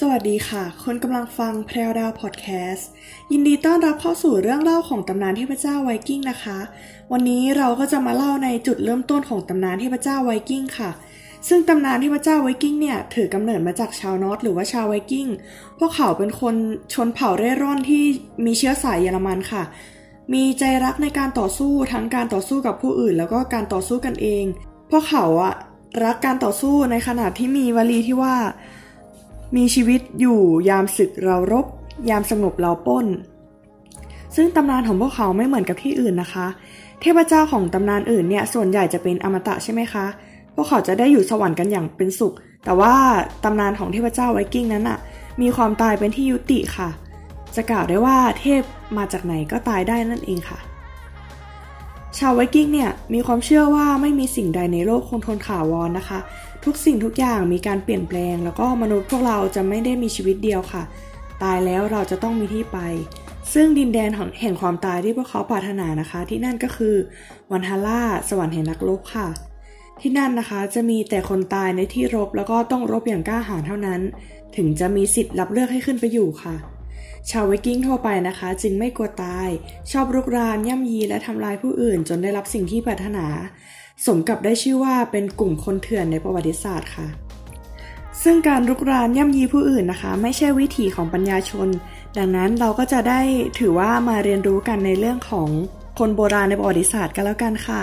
สวัสดีค่ะ คนกำลังฟังแพรวดาวพอดแคสต์ ยินดีต้อนรับเข้าสู่เรื่องเล่าของตำนานเทพเจ้าไวกิ้งนะคะ วันนี้เราก็จะมาเล่าในจุดเริ่มต้นของตำนานเทพเจ้าไวกิ้งค่ะ ซึ่งตำนานเทพเจ้าไวกิ้งเนี่ยถือกำเนิดมาจากชาวนอตหรือว่าชาวไวกิ้ง พวกเขาเป็นคนชนเผ่าเร่ร่อนที่มีเชื้อสายเยอรมันค่ะ มีใจรักในการต่อสู้ทั้งการต่อสู้กับผู้อื่น แล้วก็การต่อสู้กันเอง พวกเขาอะรักการต่อสู้ในขณะที่มีวลีที่ว่า มีชีวิตอยู่ยามศึกเรารบ ยามสงบเราป้น ซึ่งตำนานของพวกเขาไม่เหมือนกับที่อื่นนะคะ เทพเจ้าของตำนานอื่นเนี่ยส่วนใหญ่จะเป็นอมตะใช่ไหมคะ พวกเขาจะได้อยู่สวรรค์กันอย่างเป็นสุข แต่ว่าตำนานของเทพเจ้าไวกิ้งนั้นอะมีความตายเป็นที่ยุติค่ะ จะกล่าวได้ว่าเทพมาจากไหนก็ตายได้นั่นเองค่ะ ชาวไวกิ้งเนี่ยมีความเชื่อว่าไม่มีสิ่งใดในโลกคงทนถาวรนนะคะ ทุกสิ่งทุกอย่างมีการเปลี่ยนแปลง แล้วก็มนุษย์พวกเราจะไม่ได้มีชีวิตเดียวค่ะ ตายแล้วเราจะต้องมีที่ไป ซึ่งดินแดนของแห่งความตายที่พวกเขาปรารถนานะคะ ที่นั่นก็คือวันฮาร่าสวรรค์แห่งนักรบค่ะ ที่นั่นนะคะจะมีแต่คนตายในที่รบแล้วก็ต้องรบอย่างกล้าหาญเท่านั้น ถึงจะมีสิทธิ์รับเลือกให้ขึ้นไปอยู่ค่ะ ชาวไวกิ้งทั่วไปนะคะ จึงไม่กลัวตาย ชอบรุกรานย่ำยีและทำลายผู้อื่น จนได้รับสิ่งที่ปรารถนา สมกับได้ชื่อว่าเป็นกลุ่มคนเถื่อนในประวัติศาสตร์ค่ะซึ่งการรุกรานย่ำยีผู้อื่นนะคะ ไม่ใช่วิถีของปัญญาชน ดังนั้นเราก็จะได้ถือว่ามาเรียนรู้กันในเรื่องของคนโบราณในประวัติศาสตร์กันแล้วกันค่ะ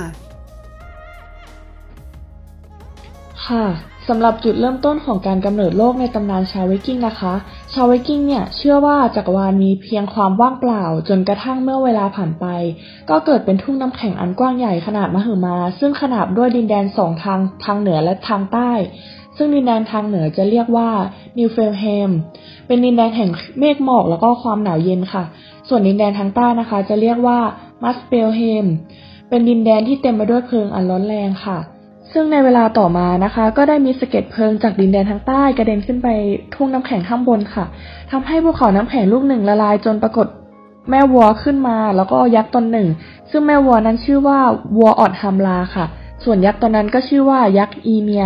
ค่ะสำหรับจุดเริ่มต้นของการกำเนิดโลกในตำนานชาวไวกิ้งนะคะ ชาวไวกิ้งเนี่ยเชื่อว่าจักรวาลมีเพียงความว่างเปล่า จนกระทั่งเมื่อเวลาผ่านไป ก็เกิดเป็นทุ่งน้ำแข็งอันกว้างใหญ่ขนาดมหึมา ซึ่งขนาบด้วยดินแดนสองทางทางเหนือและทางใต้ ซึ่งดินแดนทางเหนือจะเรียกว่านิฟเฟลเฮมเป็นดินแดนแห่งเมฆหมอกแล้วก็ความหนาวเย็นค่ะ ส่วนดินแดนทางใต้นะคะ จะเรียกว่ามุสเปลเฮมเป็นดินแดนที่เต็มไปด้วยเพลิงอันร้อนแรงค่ะ ซึ่งในเวลาต่อมานะคะ ก็ได้มีสะเก็ดเพลิงจากดินแดนทางใต้กระเด็นขึ้นไปทุ่งน้ำแข็งข้างบนค่ะทำให้ภูเขาน้ำแข็งลูกหนึ่งละลายจนปรากฏแม่วัวขึ้นมา แล้วก็ยักษ์ตนหนึ่ง ซึ่งแม่วัวนั้นชื่อว่าวัวออดฮัมลาค่ะ ส่วนยักษ์ตนนั้นก็ชื่อว่ายักษ์อีเมีย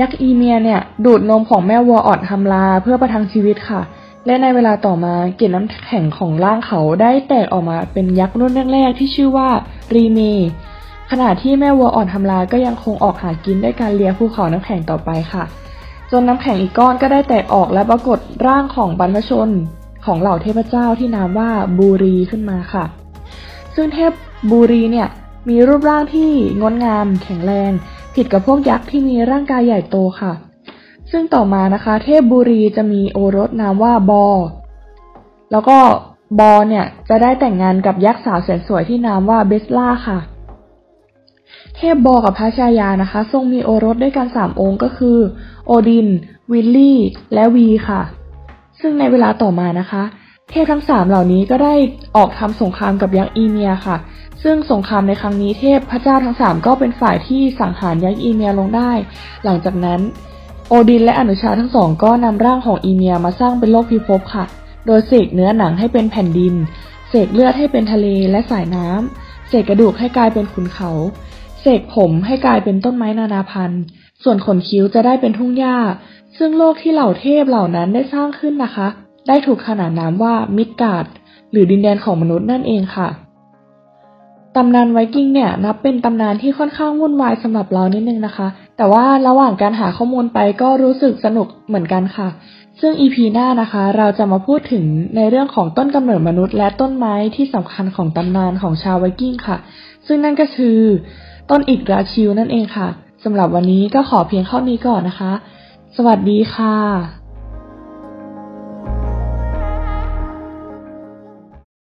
ยักษ์อีเมียเนี่ย ดูดนมของแม่วัวออดฮัมลาเพื่อประทังชีวิตค่ะและในเวลาต่อมาเกล็ดน้ำแข็งของร่างเขาได้แตกออกมาเป็นยักษ์รุ่นแรกๆที่ชื่อว่ารีเม ขณะที่แม่วัวอ่อนทำลายก็ยังคงออกหากินด้วยการเลียภูเขาน้ำแข็งต่อไปค่ะ จนน้ำแข็งอีกก้อนก็ได้แตกออกและปรากฏร่างของบรรพชนของเหล่าเทพเจ้าที่นามว่าบูรีขึ้นมาค่ะ ซึ่งเทพบูรีเนี่ยมีรูปร่างที่งดงาม แข็งแรง ผิดกับพวกยักษ์ที่มีร่างกายใหญ่โตค่ะ ซึ่งต่อมานะคะ เทพบูรีจะมีโอรสนามว่าบอ แล้วก็บอเนี่ยจะได้แต่งงานกับยักษ์สาวแสนสวยที่นามว่าเบสล่าค่ะ เทพบอกับพระชายานะคะ ทรงมีโอรสด้วยกันสามองค์ก็คือ โอดิน วิลลี่ และวีค่ะ ซึ่งในเวลาต่อมานะคะ เทพทั้งสามเหล่านี้ก็ได้ออกทำสงครามกับยักษ์อีเมียค่ะ ซึ่งสงครามในครั้งนี้เทพพระเจ้าทั้งสามก็เป็นฝ่ายที่สังหารยักษ์อีเมียลงได้ หลังจากนั้น โอดินและอนุชาทั้งสองก็นำร่างของอีเมียมาสร้างเป็นโลกพิภพค่ะ โดยเสกเนื้อหนังให้เป็นแผ่นดิน เสกเลือดให้เป็นทะเลและสายน้ำเสกกระดูกให้กลายเป็นขุนเขา เสกผมให้กลายเป็นต้นไม้นานาพันธุ์ ส่วนขนคิ้วจะได้เป็นทุ่งหญ้า ซึ่งโลกที่เหล่าเทพเหล่านั้นได้สร้างขึ้นนะคะ ได้ถูกขนานนามว่ามิดการ์ดหรือดินแดนของมนุษย์นั่นเองค่ะ ตำนานไวกิ้งเนี่ยนับเป็นตำนานที่ค่อนข้างวุ่นวายสำหรับเรานิดนึงนะคะ แต่ว่าระหว่างการหาข้อมูลไปก็รู้สึกสนุกเหมือนกันค่ะ ซึ่ง EP หน้านะคะ เราจะมาพูดถึงในเรื่องของต้นกำเนิดมนุษย์ และต้นไม้ที่สำคัญของตำนานของชาวไวกิ้งค่ะ ซึ่งนั่นก็คือ ต้นอิกราชิวนั่นเองค่ะสำหรับวันนี้ก็ขอเพียงเท่านี้ก่อนนะคะ สวัสดีค่ะ